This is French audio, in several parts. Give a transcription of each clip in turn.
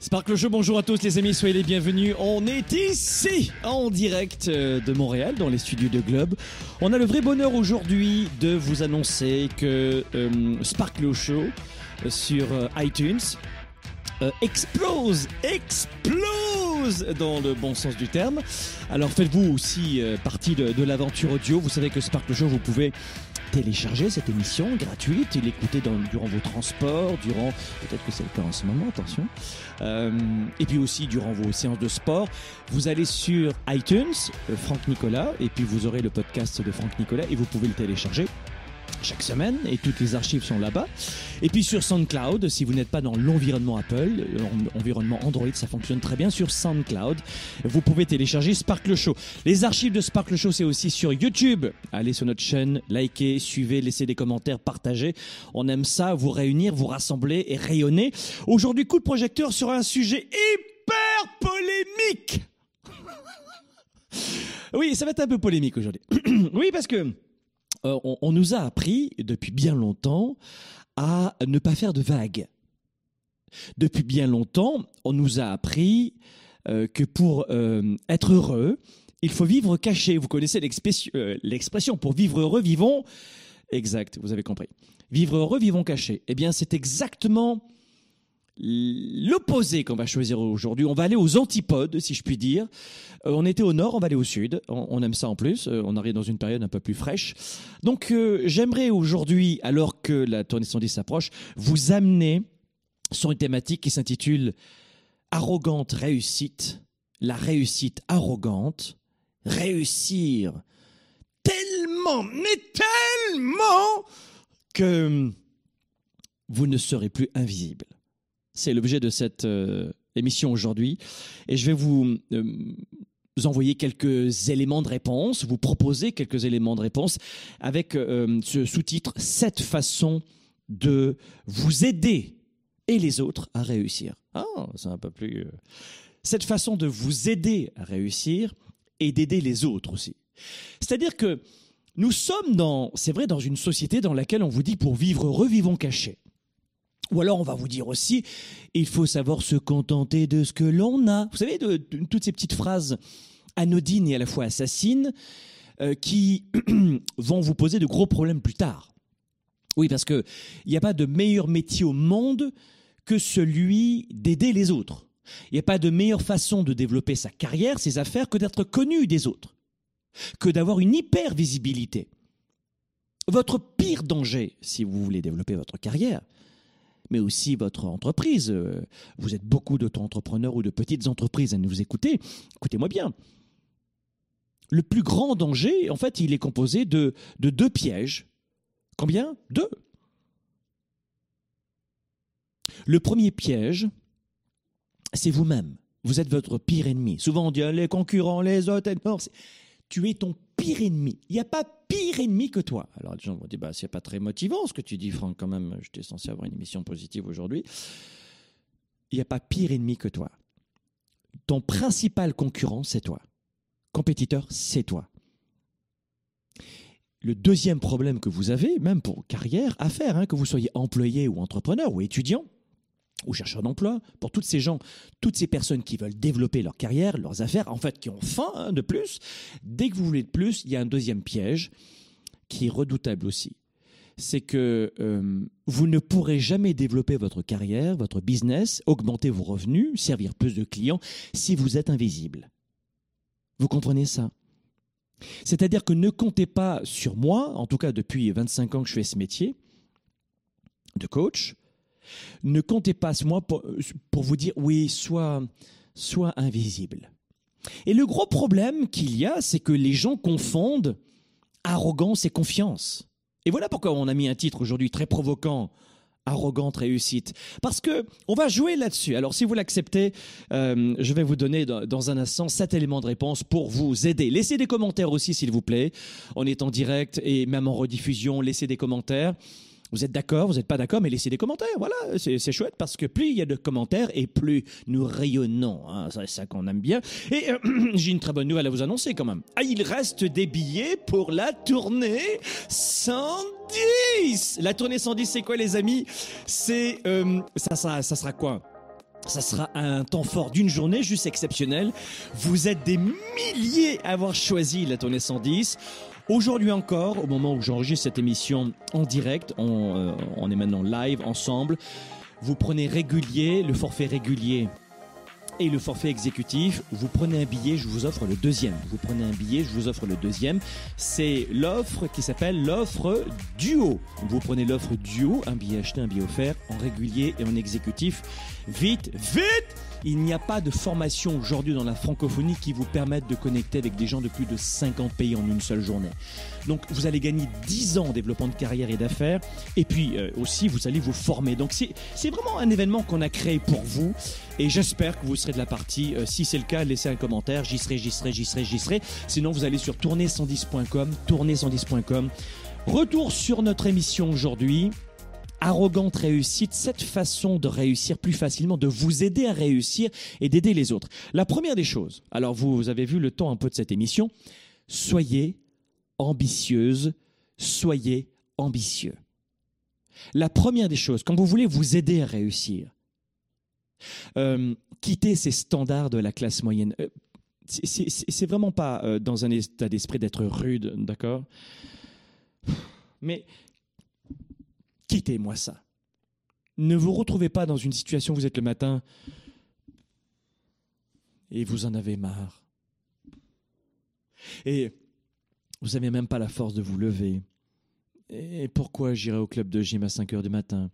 Sparkle Show, bonjour à tous les amis, soyez les bienvenus. On est ici en direct euh, de Montréal dans les studios de Globe. On a le vrai bonheur aujourd'hui de vous annoncer que euh, Sparkle Show euh, sur iTunes explose, explose dans le bon sens du terme. Alors faites-vous aussi euh, partie de, l'aventure audio. Vous savez que Sparkle Show, vous pouvez télécharger cette émission gratuite et l'écouter durant vos transports, durant peut-être que c'est le cas en ce moment, attention. Euh, et puis aussi durant vos séances de sport, vous allez sur iTunes, euh, Franck Nicolas, et puis vous aurez le podcast de Franck Nicolas et vous pouvez le télécharger chaque semaine et toutes les archives sont là-bas. Et puis sur SoundCloud, si vous n'êtes pas dans l'environnement Apple, euh, en- environnement Android, ça fonctionne très bien sur SoundCloud. Vous pouvez télécharger Sparkle Show. Les archives de Sparkle Show, c'est aussi sur YouTube. Allez sur notre chaîne, likez, suivez, laissez des commentaires, partagez. On aime ça, vous réunir, vous rassembler et rayonner. Aujourd'hui, coup de projecteur sur un sujet hyper polémique. Oui, ça va être un peu polémique aujourd'hui. oui, parce que euh, on, nous a appris depuis bien longtemps à ne pas faire de vagues. Depuis bien longtemps, on nous a appris euh, que pour euh, être heureux, il faut vivre caché. Vous connaissez l'expression, pour vivre heureux, vivons. Exact, vous avez compris. Vivre heureux, vivons cachés. Eh bien, c'est exactement l'opposé qu'on va choisir aujourd'hui. On va aller aux antipodes, si je puis dire. Euh, on était au nord, on va aller au sud. On, aime ça en plus. Euh, on arrive dans une période un peu plus fraîche. Donc, euh, j'aimerais aujourd'hui, alors que la tournée 110 s'approche, vous amener sur une thématique qui s'intitule Arrogante réussite. La réussite arrogante. Réussir tellement, mais tellement que vous ne serez plus invisible. C'est l'objet de cette euh, émission aujourd'hui. Et je vais vous, euh, envoyer quelques éléments de réponse, vous proposer quelques éléments de réponse avec euh, ce sous-titre Cette façon de vous aider et les autres à réussir. Ah, c'est un peu plus. Cette façon de vous aider à réussir et d'aider les autres aussi. C'est-à-dire que nous sommes dans, c'est vrai, dans une société dans laquelle on vous dit pour vivre heureux, vivons cachés. Ou alors on va vous dire aussi, il faut savoir se contenter de ce que l'on a. Vous savez, toutes ces petites phrases anodines et à la fois assassines euh, qui vont vous poser de gros problèmes plus tard. Oui, parce que il n'y a pas de meilleur métier au monde que celui d'aider les autres. Il n'y a pas de meilleure façon de développer sa carrière, ses affaires, que d'être connu des autres, que d'avoir une hyper visibilité. Votre pire danger, si vous voulez développer votre carrière, mais aussi votre entreprise. euh, Vous êtes beaucoup d'auto-entrepreneurs ou de petites entreprises à nous écouter. Écoutez-moi bien. Le plus grand danger, en fait, il est composé de, de deux pièges. Combien? Deux. Le premier piège, c'est vous-même. Vous êtes votre pire ennemi. Souvent, on dit ah, les concurrents, les autres. Non, tu es ton pire ennemi. Il n'y a pas pire ennemi que toi. Alors, les gens vont dire bah, c'est pas très motivant ce que tu dis, Franck, quand même. J'étais censé avoir une émission positive aujourd'hui. Il n'y a pas pire ennemi que toi. Ton principal concurrent, c'est toi. Compétiteur, c'est toi. Le deuxième problème que vous avez, même pour carrière, à faire, hein, que vous soyez employé ou entrepreneur ou étudiant, ou chercheur d'emploi, pour toutes ces gens, toutes ces personnes qui veulent développer leur carrière, leurs affaires, en fait, qui ont faim hein, de plus, dès que vous voulez de plus, il y a un deuxième piège qui est redoutable aussi. C'est que euh, vous ne pourrez jamais développer votre carrière, votre business, augmenter vos revenus, servir plus de clients si vous êtes invisible. Vous comprenez ça? C'est-à-dire que ne comptez pas sur moi, en tout cas depuis 25 ans que je fais ce métier de coach, ne comptez pas sur moi pour, pour vous dire oui, sois, sois invisible. Et le gros problème qu'il y a, c'est que les gens confondent arrogance et confiance. Et voilà pourquoi on a mis un titre aujourd'hui très provoquant arrogante réussite. Parce que on va jouer là-dessus. Alors si vous l'acceptez, euh, je vais vous donner dans, un instant sept éléments de réponse pour vous aider. Laissez des commentaires aussi s'il vous plaît. On est en direct et même en rediffusion, laissez des commentaires. Vous êtes d'accord, vous n'êtes pas d'accord, mais laissez des commentaires. Voilà, c'est chouette parce que plus il y a de commentaires et plus nous rayonnons. Hein, c'est ça qu'on aime bien. Et euh, j'ai une très bonne nouvelle à vous annoncer quand même. Ah, il reste des billets pour la tournée 110. La tournée 110, c'est quoi les amis? C'est euh, ça, ça, ça sera quoi? Ça sera un temps fort d'une journée juste exceptionnel. Vous êtes des milliers à avoir choisi la tournée 110. Aujourd'hui encore, au moment où j'enregistre cette émission en direct, on, euh, on est maintenant live ensemble, vous prenez régulier, le forfait régulier et le forfait exécutif, vous prenez un billet, je vous offre le deuxième. Vous prenez un billet, je vous offre le deuxième. C'est l'offre qui s'appelle l'offre duo. Vous prenez l'offre duo, un billet acheté, un billet offert, en régulier et en exécutif. Vite, vite il n'y a pas de formation aujourd'hui dans la francophonie qui vous permette de connecter avec des gens de plus de 50 pays en une seule journée. Donc vous allez gagner 10 ans en développement de carrière et d'affaires et puis euh, aussi vous allez vous former. Donc c'est vraiment un événement qu'on a créé pour vous et j'espère que vous serez de la partie. Euh, si c'est le cas, laissez un commentaire, j'y serai, j'y serai, j'y serai, j'y serai. Sinon vous allez sur tourner110.com, tourner110.com. Retour sur notre émission aujourd'hui arrogante réussite, cette façon de réussir plus facilement, de vous aider à réussir et d'aider les autres. La première des choses, alors vous avez vu le temps un peu de cette émission, soyez ambitieuse, soyez ambitieux. La première des choses, quand vous voulez vous aider à réussir, euh, quittez ces standards de la classe moyenne. Euh, c'est vraiment pas euh, dans un état d'esprit d'être rude, d'accord? Mais quittez-moi ça. Ne vous retrouvez pas dans une situation où vous êtes le matin et vous en avez marre. Et vous n'avez même pas la force de vous lever. Et pourquoi j'irai au club de gym à 5 heures du matin?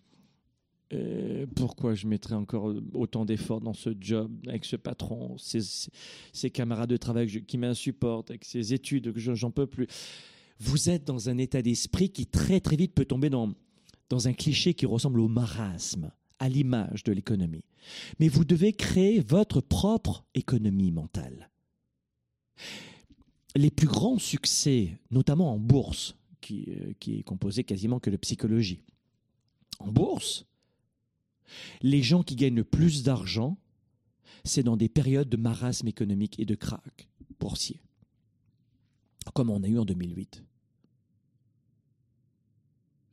Et Pourquoi je mettrai encore autant d'efforts dans ce job, avec ce patron, ces, camarades de travail qui m'insupportent, avec ces études que j'en peux plus? Vous êtes dans un état d'esprit qui très très vite peut tomber dans dans un cliché qui ressemble au marasme, à l'image de l'économie. Mais vous devez créer votre propre économie mentale. Les plus grands succès, notamment en bourse, qui, euh, est composé quasiment que de psychologie. En bourse, les gens qui gagnent le plus d'argent, c'est dans des périodes de marasme économique et de krach boursier, comme on a eu en 2008.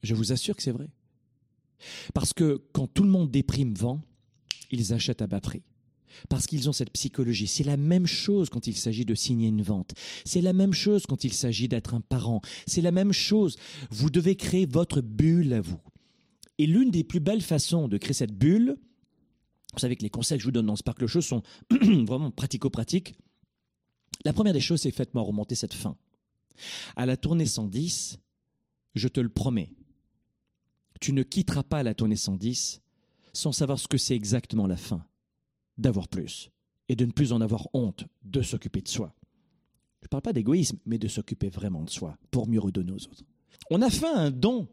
Je vous assure que c'est vrai. Parce que quand tout le monde déprime vend, ils achètent à bas prix. Parce qu'ils ont cette psychologie. C'est la même chose quand il s'agit de signer une vente. C'est la même chose quand il s'agit d'être un parent. C'est la même chose. Vous devez créer votre bulle à vous. Et l'une des plus belles façons de créer cette bulle, vous savez que les conseils que je vous donne dans Sparkle Show sont vraiment pratico-pratiques. La première des choses, c'est faites-moi remonter cette fin. À la tournée 110, je te le promets, tu ne quitteras pas la tournée 110 sans savoir ce que c'est exactement la fin, d'avoir plus, et de ne plus en avoir honte, de s'occuper de soi. Je ne parle pas d'égoïsme, mais de s'occuper vraiment de soi, pour mieux redonner aux autres. On a fait un don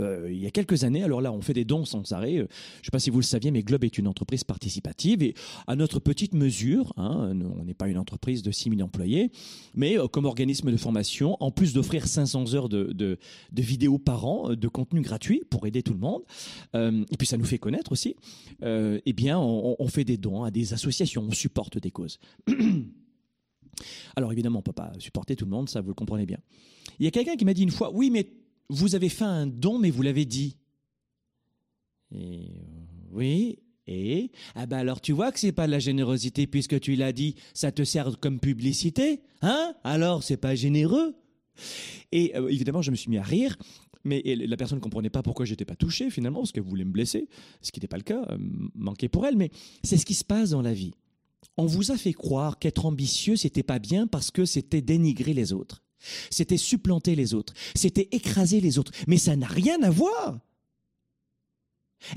euh, il y a quelques années. Alors là, on fait des dons sans arrêt. Euh, je ne sais pas si vous le saviez, mais Globe est une entreprise participative et à notre petite mesure, hein, on n'est pas une entreprise de 6 000 employés, mais euh, comme organisme de formation, en plus d'offrir 500 heures de, de, vidéos par an, de contenu gratuit pour aider tout le monde, et puis ça nous fait connaître aussi, eh bien, on, on fait des dons à des associations, on supporte des causes. Alors évidemment, on ne peut pas supporter tout le monde, ça vous le comprenez bien. Il y a quelqu'un qui m'a dit une fois, oui, mais vous avez fait un don, mais vous l'avez dit. Et, oui, et? Ah ben alors tu vois que c'est pas de la générosité puisque tu l'as dit, ça te sert comme publicité, hein? Alors c'est pas généreux. Et euh, évidemment, je me suis mis à rire, mais la personne ne comprenait pas pourquoi j'étais pas touché finalement, parce qu'elle voulait me blesser, ce qui n'était pas le cas, euh, manquer pour elle. Mais c'est ce qui se passe dans la vie. on vous a fait croire qu'être ambitieux, c'était pas bien parce que c'était dénigrer les autres. C'était supplanter les autres. C'était écraser les autres. Mais ça n'a rien à voir.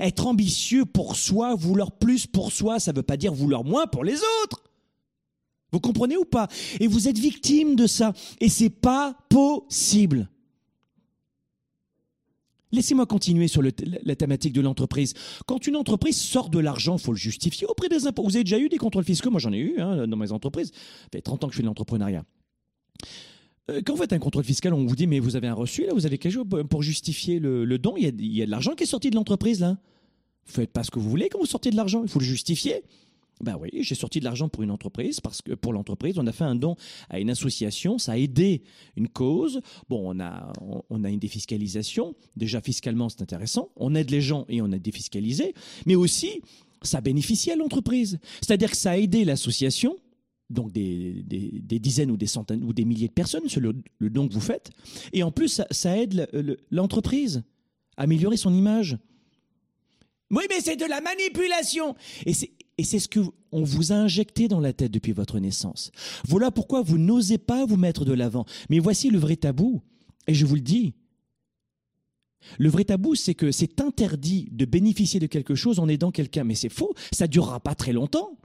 Être ambitieux pour soi, vouloir plus pour soi, ça ne veut pas dire vouloir moins pour les autres. Vous comprenez ou pas? Et vous êtes victime de ça. Et c'est pas possible. Laissez-moi continuer sur la thématique de l'entreprise. Quand une entreprise sort de l'argent, faut le justifier auprès des impôts. Vous avez déjà eu des contrôles fiscaux? Moi, j'en ai eu hein, dans mes entreprises. Ça fait 30 ans que je fais de l'entrepreneuriat. Euh, quand vous faites un contrôle fiscal, on vous dit, mais vous avez un reçu, là, vous avez quelque chose pour justifier le, don. Il y, a, de l'argent qui est sorti de l'entreprise, là. Vous faites pas ce que vous voulez quand vous sortez de l'argent. Il faut le justifier. Ben oui, j'ai sorti de l'argent pour une entreprise parce que pour l'entreprise, on a fait un don à une association, ça a aidé une cause. Bon, on a on a une défiscalisation. Déjà fiscalement, c'est intéressant. On aide les gens et on a défiscalisé, mais aussi ça bénéficie à l'entreprise. C'est-à-dire que ça a aidé l'association, donc des, des, dizaines ou des centaines ou des milliers de personnes, c'est le, don que vous faites. Et en plus, ça, ça aide l'entreprise à améliorer son image. Oui, mais c'est de la manipulation. Et c'est et c'est ce que on vous a injecté dans la tête depuis votre naissance. Voilà pourquoi vous n'osez pas vous mettre de l'avant. Mais voici le vrai tabou. Et je vous le dis. Le vrai tabou, c'est que c'est interdit de bénéficier de quelque chose en aidant quelqu'un. Mais c'est faux. Ça durera pas très longtemps.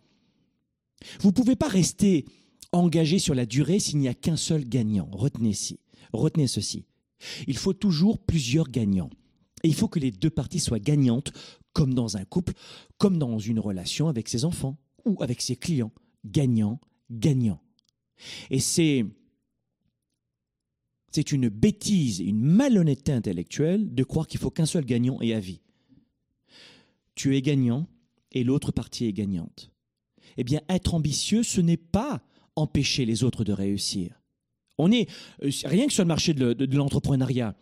Vous ne pouvez pas rester engagé sur la durée s'il n'y a qu'un seul gagnant. Retenez, Retenez ceci. Il faut toujours plusieurs gagnants. Et il faut que les deux parties soient gagnantes, comme dans un couple, comme dans une relation avec ses enfants ou avec ses clients. Gagnant, gagnant. Et c'est c'est une bêtise, une malhonnêteté intellectuelle de croire qu'il faut qu'un seul gagnant ait à vie. Tu es gagnant et l'autre partie est gagnante. Eh bien, être ambitieux, ce n'est pas empêcher les autres de réussir. On est, euh, rien que sur le marché de l'entrepreneuriat,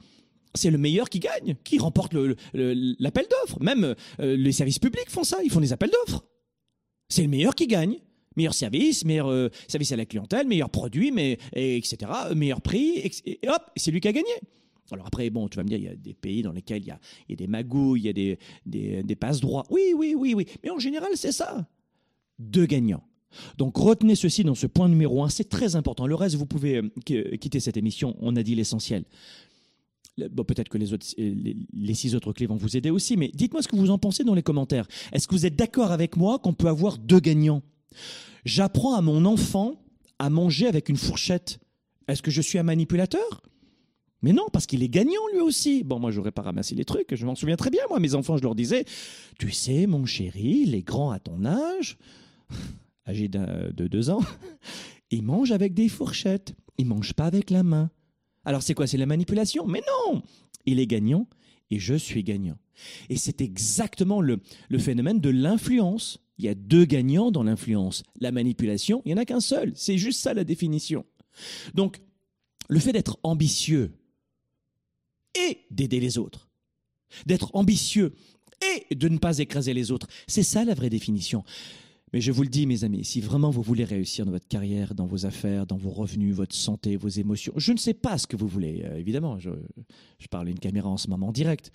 c'est le meilleur qui gagne, qui remporte l'appel d'offres. Même euh, les services publics font ça, ils font des appels d'offres. C'est le meilleur qui gagne. Meilleur service, meilleur euh, service à la clientèle, meilleur produit, mais, etc., meilleur prix, et, hop, c'est lui qui a gagné. Alors après, bon, tu vas me dire, il y a des pays dans lesquels il y a, des magouilles, il y a des, des, des passe-droits. Oui, oui, oui, oui. Mais en général, c'est ça. Deux gagnants. Donc retenez ceci dans ce point numéro un, c'est très important. Le reste, vous pouvez euh, quitter cette émission, on a dit l'essentiel peut-être que les, autres, les, six autres clés vont vous aider aussi, mais dites-moi ce que vous en pensez dans les commentaires. Est-ce que vous êtes d'accord avec moi qu'on peut avoir deux gagnants? J'apprends à mon enfant à manger avec une fourchette. Est-ce que je suis un manipulateur? Mais non, parce qu'il est gagnant lui aussi. Bon, moi, j'aurais pas ramassé les trucs. Je m'en souviens très bien. Moi, mes enfants, je leur disais, tu sais, mon chéri, les grands à ton âge, âgés de deux ans, ils mangent avec des fourchettes. Ils mangent pas avec la main. Alors c'est quoi? C'est la manipulation? Mais non Il est gagnant et je suis gagnant. Et c'est exactement le, phénomène de l'influence. Il y a deux gagnants dans l'influence. La manipulation, il n'y en a qu'un seul. C'est juste ça la définition. Donc, le fait d'être ambitieux et d'aider les autres, d'être ambitieux et de ne pas écraser les autres, c'est ça la vraie définition. Mais je vous le dis, mes amis, si vraiment vous voulez réussir dans votre carrière, dans vos affaires, dans vos revenus, votre santé, vos émotions, je ne sais pas ce que vous voulez, euh, évidemment. Je, parle à une caméra en ce moment en direct.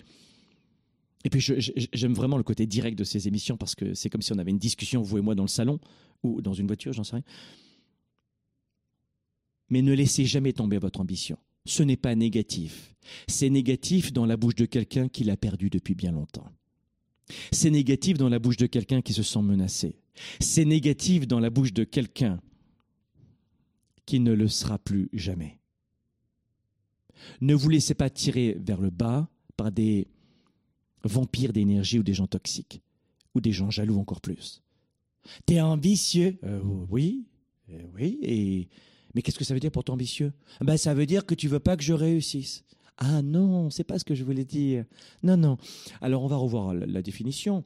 Et puis, j'aime vraiment le côté direct de ces émissions parce que c'est comme si on avait une discussion, vous et moi, dans le salon ou dans une voiture, j'en sais rien. Mais ne laissez jamais tomber votre ambition. Ce n'est pas négatif. C'est négatif dans la bouche de quelqu'un qui l'a perdu depuis bien longtemps. C'est négatif dans la bouche de quelqu'un qui se sent menacé. C'est négatif dans la bouche de quelqu'un qui ne le sera plus jamais. Ne vous laissez pas tirer vers le bas par des vampires d'énergie ou des gens toxiques, ou des gens jaloux encore plus. T'es ambitieux euh, Oui, euh, oui, et... Mais qu'est-ce que ça veut dire pour ambitieux? Ben, Ça veut dire que tu veux pas que je réussisse. Ah non, c'est pas ce que je voulais dire. Non, non. Alors on va revoir la définition.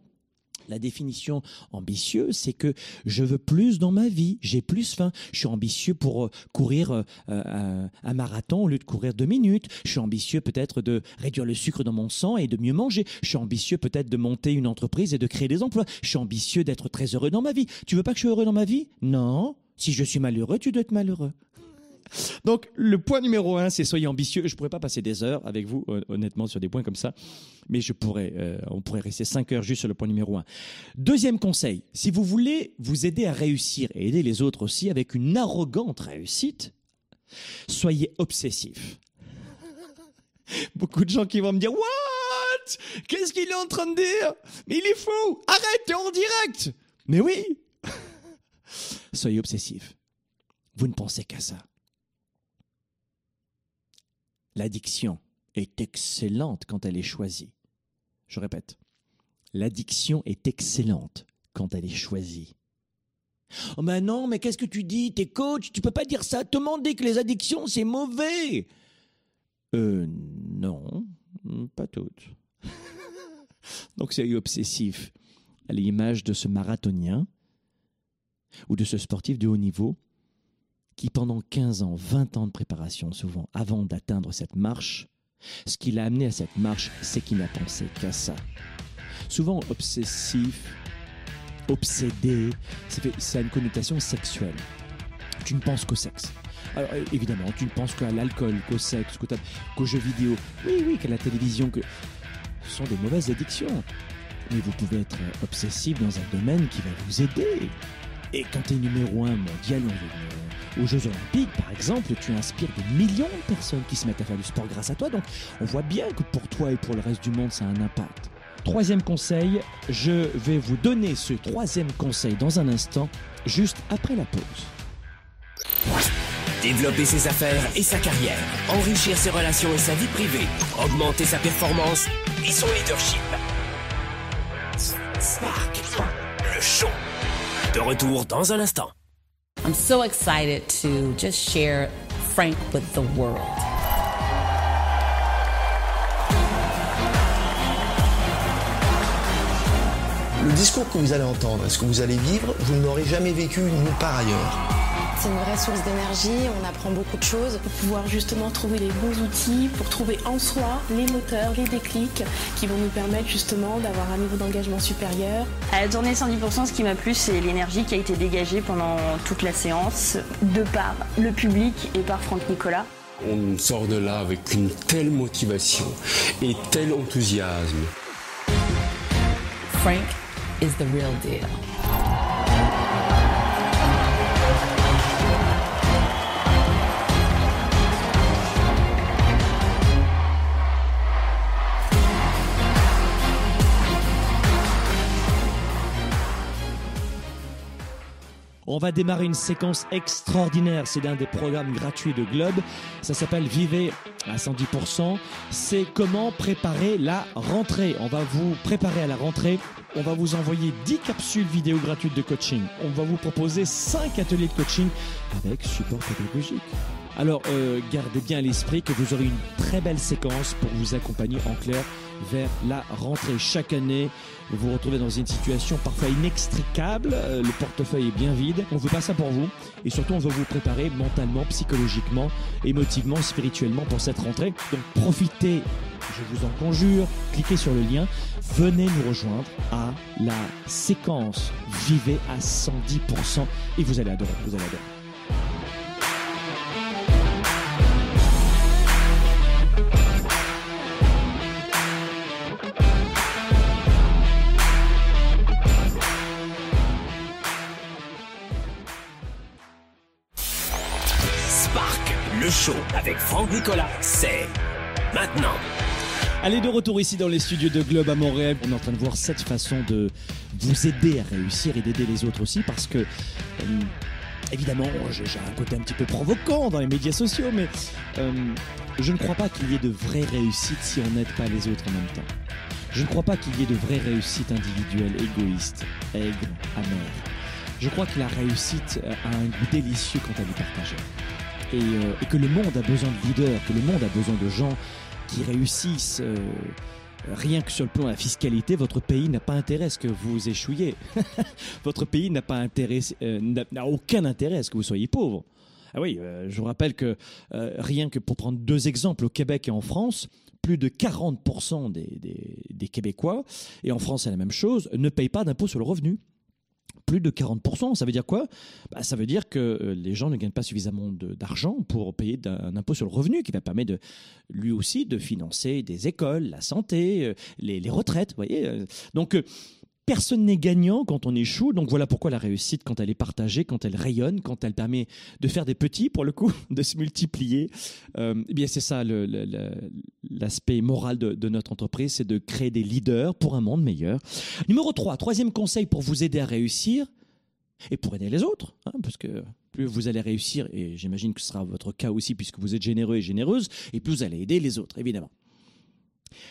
La définition ambitieux, c'est que je veux plus dans ma vie, j'ai plus faim. Je suis ambitieux pour euh, courir euh, euh, un marathon au lieu de courir deux minutes. Je suis ambitieux peut-être de réduire le sucre dans mon sang et de mieux manger. Je suis ambitieux peut-être de monter une entreprise et de créer des emplois. Je suis ambitieux d'être très heureux dans ma vie. Tu veux pas que je sois heureux dans ma vie? Non. Si je suis malheureux, tu dois être malheureux. Donc, le point numéro un, c'est soyez ambitieux. Je pourrais pas passer des heures avec vous, honnêtement, sur des points comme ça, mais je pourrais, euh, on pourrait rester cinq heures juste sur le point numéro un. Deuxième conseil, si vous voulez vous aider à réussir et aider les autres aussi avec une arrogante réussite, soyez obsessif. Beaucoup de gens qui vont me dire, what? Qu'est-ce qu'il est en train de dire? Mais il est fou! Arrête, t'es en direct! Mais oui! soyez obsessif. Vous ne pensez qu'à ça. L'addiction est excellente quand elle est choisie. Je répète, l'addiction est excellente quand elle est choisie. Oh mais non, mais qu'est-ce que tu dis? T'es coach, tu peux pas dire ça. Dit que les addictions, c'est mauvais. Euh, non, pas toutes. Donc c'est obsessif, à l'image de ce marathonien ou de ce sportif de haut niveau qui pendant 15 ans, 20 ans de préparation souvent, avant d'atteindre cette marche, ce qui l'a amené à cette marche, c'est qu'il n'a pensé qu'à ça. Souvent obsessif, obsédé, ça a une connotation sexuelle. Tu ne penses qu'au sexe. Alors évidemment, tu ne penses qu'à l'alcool, qu'au sexe, qu'aux jeux vidéo. Oui, oui, qu'à la télévision, que ce sont des mauvaises addictions. Mais vous pouvez être obsessif dans un domaine qui va vous aider. Et quand tu es numéro un mondial, aux Jeux Olympiques, par exemple, tu inspires des millions de personnes qui se mettent à faire du sport grâce à toi. Donc, on voit bien que pour toi et pour le reste du monde, ça a un impact. Troisième conseil, je vais vous donner ce troisième conseil dans un instant, juste après la pause. Développer ses affaires et sa carrière, enrichir ses relations et sa vie privée, augmenter sa performance et son leadership. Spark, le show. De retour dans un instant. I'm so excited to just share Frank with the world. Le discours que vous allez entendre et ce que vous allez vivre, vous ne l'aurez jamais vécu nulle part ailleurs. C'est une vraie source d'énergie, on apprend beaucoup de choses pour pouvoir justement trouver les bons outils, pour trouver en soi les moteurs, les déclics qui vont nous permettre justement d'avoir un niveau d'engagement supérieur. À la tournée 110%, ce qui m'a plu, c'est l'énergie qui a été dégagée pendant toute la séance, de par le public et par Franck Nicolas. On sort de là avec une telle motivation et tel enthousiasme. Frank is the real deal. On va démarrer une séquence extraordinaire. C'est l'un des programmes gratuits de Globe. Ça s'appelle Vivez à 110%. C'est comment préparer la rentrée. On va vous préparer à la rentrée. On va vous envoyer 10 capsules vidéo gratuites de coaching. On va vous proposer 5 ateliers de coaching avec support pédagogique. Alors, euh, gardez bien à l'esprit que vous aurez une très belle séquence pour vous accompagner en clair vers la rentrée. Chaque année, vous vous retrouvez dans une situation parfois inextricable, euh, le portefeuille est bien vide. On veut pas ça pour vous et surtout on veut vous préparer mentalement, psychologiquement, émotivement, spirituellement pour cette rentrée. Donc profitez, je vous en conjure, cliquez sur le lien, venez nous rejoindre à la séquence Vivez à 110% et vous allez adorer, vous allez adorer. Avec Franck Nicolas, c'est maintenant. Allez, de retour ici dans les studios de Globe à Montréal. On est en train de voir cette façon de vous aider à réussir et d'aider les autres aussi parce que, euh, évidemment, j'ai un côté un petit peu provocant dans les médias sociaux, mais euh, je ne crois pas qu'il y ait de vraies réussites si on n'aide pas les autres en même temps. Je ne crois pas qu'il y ait de vraies réussites individuelles, égoïstes, aigres, amères. Je crois que la réussite a un goût délicieux quand elle est partagée. Euh, et, que le monde a besoin de leaders, que le monde a besoin de gens qui réussissent. Euh, rien que sur le plan de la fiscalité, votre pays n'a pas intérêt à ce que vous échouiez. votre pays n'a pas intérêt, euh, n'a aucun intérêt à ce que vous soyez pauvre. Ah oui, je vous rappelle que rien que pour prendre deux exemples, au Québec et en France, plus de 40% des, des, des, Québécois, et en France c'est la même chose, ne payent pas d'impôt sur le revenu. Plus de 40%. Ça veut dire quoi? Bah, Ça veut dire que euh, les gens ne gagnent pas suffisamment d'argent pour payer un impôt sur le revenu qui va permettre lui aussi de financer des écoles, la santé, euh, les, les retraites. Voyez euh. Donc, personne n'est gagnant quand on échoue. Donc, voilà pourquoi la réussite, quand elle est partagée, quand elle rayonne, quand elle permet de faire des petits, pour le coup, de se multiplier, euh, eh bien, c'est ça l'aspect moral de, de notre entreprise, c'est de créer des leaders pour un monde meilleur. Numéro 3, troisième conseil pour vous aider à réussir et pour aider les autres, hein, parce que plus vous allez réussir, et j'imagine que ce sera votre cas aussi puisque vous êtes généreux et généreuse, et plus vous allez aider les autres, évidemment.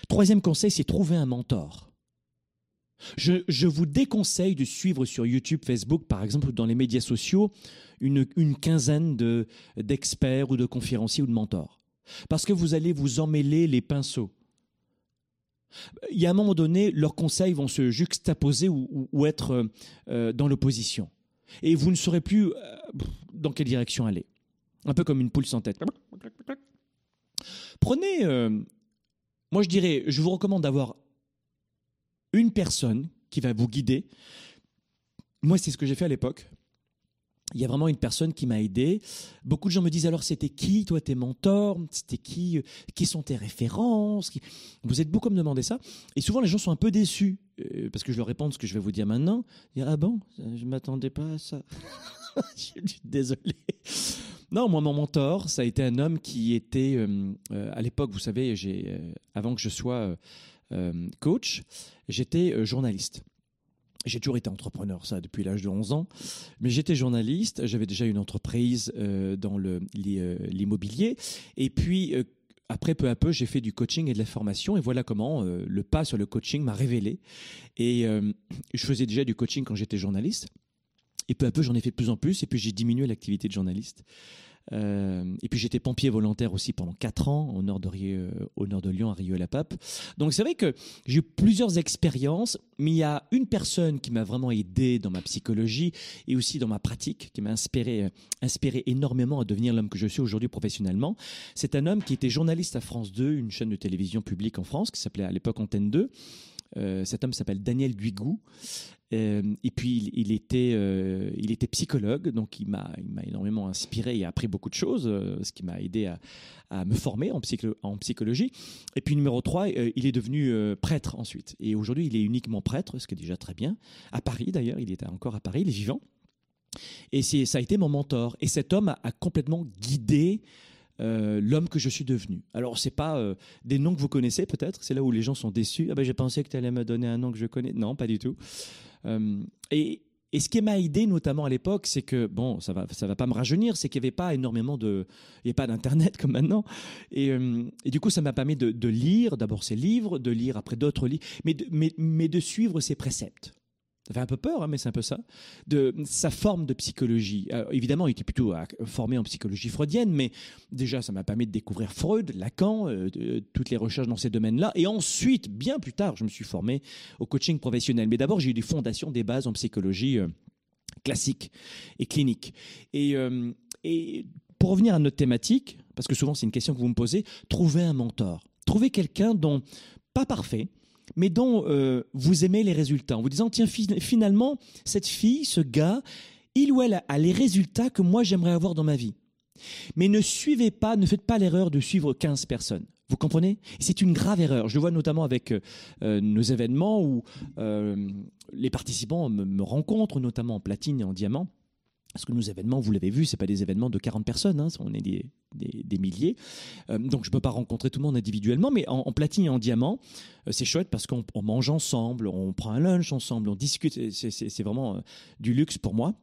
Troisième conseil, c'est trouver un mentor. Je, vous déconseille de suivre sur YouTube, Facebook, par exemple, ou dans les médias sociaux, une, quinzaine de- d'experts ou de conférenciers ou de mentors. Parce que vous allez vous emmêler les pinceaux. Il y a un moment donné, leurs conseils vont se juxtaposer ou, être euh, dans l'opposition. Et vous ne saurez plus euh, dans quelle direction aller. Un peu comme une poule sans tête. Prenez, euh, moi je dirais, je vous recommande d'avoir une personne qui va vous guider. Moi, c'est ce que j'ai fait à l'époque. Il y a vraiment une personne qui m'a aidé. Beaucoup de gens me disent alors c'était qui? Toi tes mentors C'était qui? Euh, Qui sont tes références? Qui- Vous êtes beaucoup à me demander ça. Et souvent les gens sont un peu déçus euh, parce que je leur réponds ce que je vais vous dire maintenant. Ils disent, ah bon? Je m'attendais pas à ça. Je dis, Désolé. Non, moi mon mentor, ça a été un homme qui était euh, euh, à l'époque, vous savez, euh, avant que je sois euh, euh, coach, j'étais euh, journaliste. J'ai toujours été entrepreneur, ça, depuis l'âge de 11 ans. Mais j'étais journaliste, j'avais déjà une entreprise euh, dans euh, l'immobilier. Et puis, euh, après, peu à peu, j'ai fait du coaching et de la formation. Et voilà comment euh, le pas sur le coaching m'a révélé. Et euh, je faisais déjà du coaching quand j'étais journaliste. Et peu à peu, j'en ai fait de plus en plus. Et puis, j'ai diminué l'activité de journaliste. Euh, et puis j'étais pompier volontaire aussi pendant quatre ans au nord de, Rieux- euh, au nord de Lyon, à Rieux-la-Pape. Donc c'est vrai que j'ai eu plusieurs expériences, mais il y a une personne qui m'a vraiment aidé dans ma psychologie et aussi dans ma pratique, qui m'a inspiré, euh, inspiré énormément à devenir l'homme que je suis aujourd'hui professionnellement. C'est un homme qui était journaliste à France 2, une chaîne de télévision publique en France, qui s'appelait à l'époque Antenne 2. Euh, cet homme s'appelle Daniel Duigou. Euh, et puis il, était, euh, il était psychologue, donc il m'a, énormément inspiré et appris beaucoup de choses, euh, ce qui m'a aidé à, me former en, psycho- en psychologie. Et puis numéro 3, euh, il est devenu prêtre ensuite. Et aujourd'hui, il est uniquement prêtre, ce qui est déjà très bien. À Paris d'ailleurs, il était encore à Paris, il est vivant. Et ça a été mon mentor. Et cet homme a complètement guidé euh, l'homme que je suis devenu. Alors, c'est pas euh, des noms que vous connaissez peut-être, c'est là où les gens sont déçus. Ah ben, j'ai pensé que tu allais me donner un nom que je connais. Non, pas du tout. Euh, et, et ce qui m'a aidé notamment à l'époque, c'est que, bon, ça va, ça va pas me rajeunir, c'est qu'il n'y avait pas énormément de. Il n'y a pas d'internet comme maintenant. Et, du coup, ça m'a permis de, lire d'abord ses livres, de lire après d'autres livres, mais de, mais, mais de suivre ses préceptes. Ça fait un peu peur, hein, mais c'est un peu ça. De sa forme de psychologie. Évidemment, il était plutôt euh, formé en psychologie freudienne, mais déjà, ça m'a permis de découvrir Freud, Lacan, euh, de- toutes les recherches dans ces domaines-là. Et ensuite, bien plus tard, je me suis formé au coaching professionnel. Mais d'abord, j'ai eu des fondations, des bases en psychologie euh, classique et clinique. Et, euh, et pour revenir à notre thématique, parce que souvent c'est une question que vous me posez, trouver un mentor. Trouver quelqu'un dont, pas parfait, mais dont euh, vous aimez les résultats. En vous disant, tiens, fi- finalement, cette fille, ce gars, il ou elle a- les résultats que moi j'aimerais avoir dans ma vie. Mais ne suivez pas, ne faites pas l'erreur de suivre 15 personnes. Vous comprenez? C'est une grave erreur. Je le vois notamment avec euh, euh, nos événements où les participants me rencontrent, notamment en platine et en diamant. Parce que nos événements, vous l'avez vu, c'est pas des événements de 40 personnes, hein, on est des, milliers. Euh, donc je peux pas rencontrer tout le monde individuellement, mais en, platine et en diamant, euh, c'est chouette parce qu'on on mange ensemble, on prend un lunch ensemble, on discute. C'est- vraiment euh, du luxe pour moi.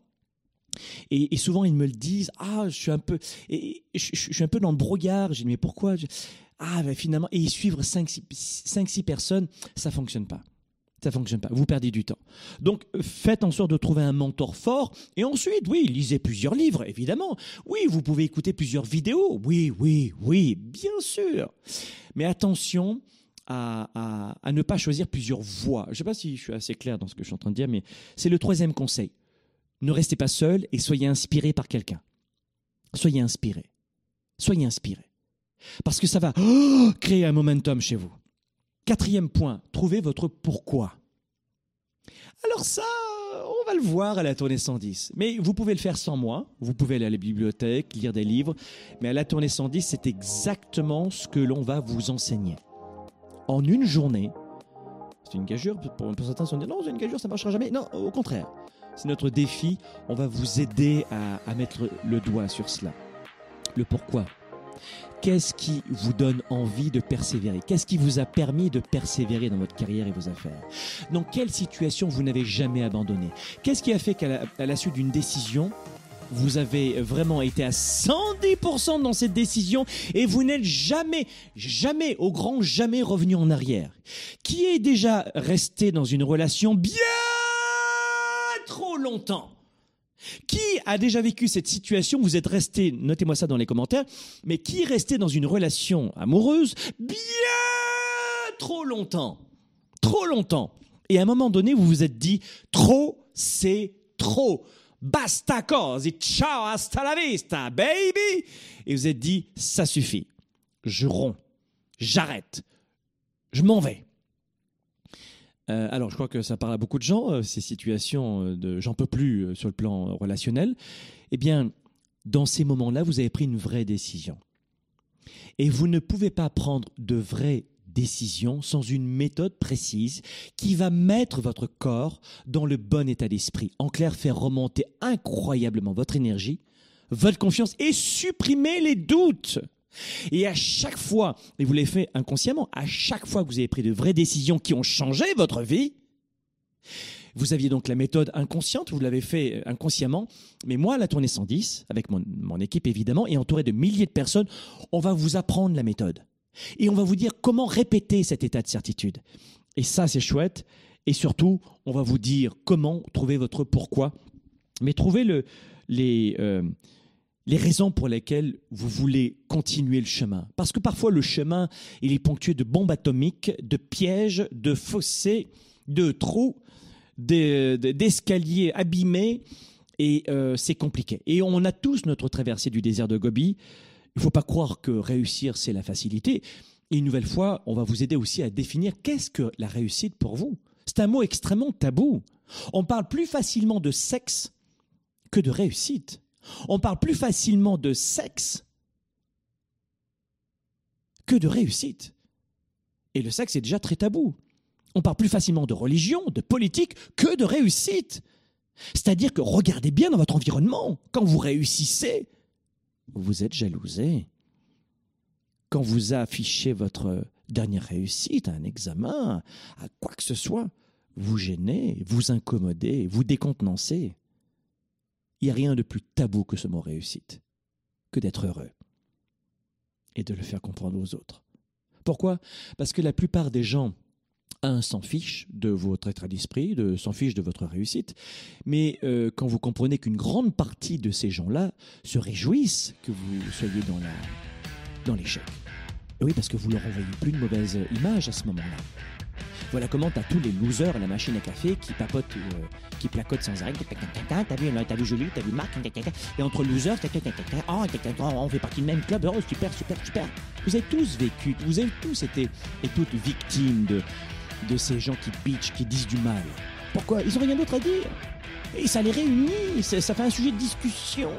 Et, souvent, ils me le disent. Ah, je suis un peu, je, suis un peu dans le brouillard. J'ai dit, mais pourquoi Ah, ben finalement, et suivre 5-6 personnes, ça fonctionne pas. Ça fonctionne pas. Vous perdez du temps. Donc, faites en sorte de trouver un mentor fort. Et ensuite, oui, lisez plusieurs livres, évidemment. Oui, vous pouvez écouter plusieurs vidéos. Oui, oui, oui, bien sûr. Mais attention à, à- à ne pas choisir plusieurs voies. Je ne sais pas si je suis assez clair dans ce que je suis en train de dire, mais c'est le troisième conseil. Ne restez pas seul et soyez inspiré par quelqu'un. Soyez inspiré. Soyez inspiré. Parce que ça va créer un momentum chez vous. Quatrième point, trouvez votre pourquoi. Alors ça, on va le voir à la tournée 110. Mais vous pouvez le faire sans moi. Vous pouvez aller à la bibliothèque, lire des livres. Mais à la tournée 110, c'est exactement ce que l'on va vous enseigner. En une journée, c'est une gageure. Pour, certains, on dit non, c'est une gageure, ça marchera jamais. Non, au contraire. C'est notre défi. On va vous aider à mettre le doigt sur cela. Le pourquoi. Qu'est-ce qui vous donne envie de persévérer? Qu'est-ce qui vous a permis de persévérer dans votre carrière et vos affaires? Dans quelle situation vous n'avez jamais abandonné? Qu'est-ce qui a fait qu'à la, suite d'une décision, vous avez vraiment été à 110% dans cette décision et vous n'êtes jamais, jamais, au grand jamais revenu en arrière? Qui est déjà resté dans une relation bien trop longtemps? Qui a déjà vécu cette situation? Vous êtes resté, notez-moi ça dans les commentaires, mais qui est resté dans une relation amoureuse bien trop longtemps? Trop longtemps. Et à un moment donné, vous vous êtes dit, trop, c'est trop. Basta cose, ciao, hasta la vista, baby. Et vous êtes dit, ça suffit. Je romps. J'arrête. Je m'en vais. Euh, alors, je crois que ça parle à beaucoup de gens, euh, ces situations euh, de j'en peux plus sur le plan relationnel. Eh bien, dans ces moments-là, vous avez pris une vraie décision. Et vous ne pouvez pas prendre de vraies décisions sans une méthode précise qui va mettre votre corps dans le bon état d'esprit. En clair, faire remonter incroyablement votre énergie, votre confiance et supprimer les doutes. Et à chaque fois, et vous l'avez fait inconsciemment, à chaque fois que vous avez pris de vraies décisions qui ont changé votre vie, vous aviez donc la méthode inconsciente, vous l'avez fait inconsciemment, mais moi, à la tournée 110, avec mon, mon équipe évidemment, et entouré de milliers de personnes, on va vous apprendre la méthode. Et on va vous dire comment répéter cet état de certitude. Et ça, c'est chouette. Et surtout, on va vous dire comment trouver votre pourquoi, mais trouver le, les, euh, les raisons pour lesquelles vous voulez continuer le chemin. Parce que parfois, le chemin, il est ponctué de bombes atomiques, de pièges, de fossés, de trous, de- de- d'escaliers abîmés, et euh, c'est compliqué. Et on a tous notre traversée du désert de Gobi. Il ne faut pas croire que réussir, c'est la facilité. Et une nouvelle fois, on va vous aider aussi à définir qu'est-ce que la réussite pour vous. C'est un mot extrêmement tabou. On parle plus facilement de sexe que de réussite. On parle plus facilement de sexe que de réussite. Et le sexe est déjà très tabou. On parle plus facilement de religion, de politique, que de réussite. C'est-à-dire que regardez bien dans votre environnement. Quand vous réussissez, vous êtes jalousé. Quand vous affichez votre dernière réussite à un examen, à quoi que ce soit, vous gênez, vous incommodez, vous décontenancez. Il n'y rien de plus tabou que ce mot réussite, que d'être heureux et de le faire comprendre aux autres. Pourquoi? Parce que la plupart des gens, un, s'en fichent de votre état d'esprit, de, s'en fichent de votre réussite, mais euh, quand vous comprenez qu'une grande partie de ces gens-là se réjouissent que vous soyez dans dans l'échec. Oui, parce que vous leur envoyez plus une mauvaise image à ce moment-là. Voilà comment t'as tous les losers à la machine à café qui papotent, euh, qui placotent sans arrêt. T'as vu, t'as vu Julie, t'as vu Marc, et entre losers, oh, on fait partie du même club, oh, super, super, super. Vous avez tous vécu, vous avez tous été et toutes victimes de, de ces gens qui bitchent, qui disent du mal. Pourquoi? Ils ont rien d'autre à dire. Et ça les réunit, ça ça fait un sujet de discussion.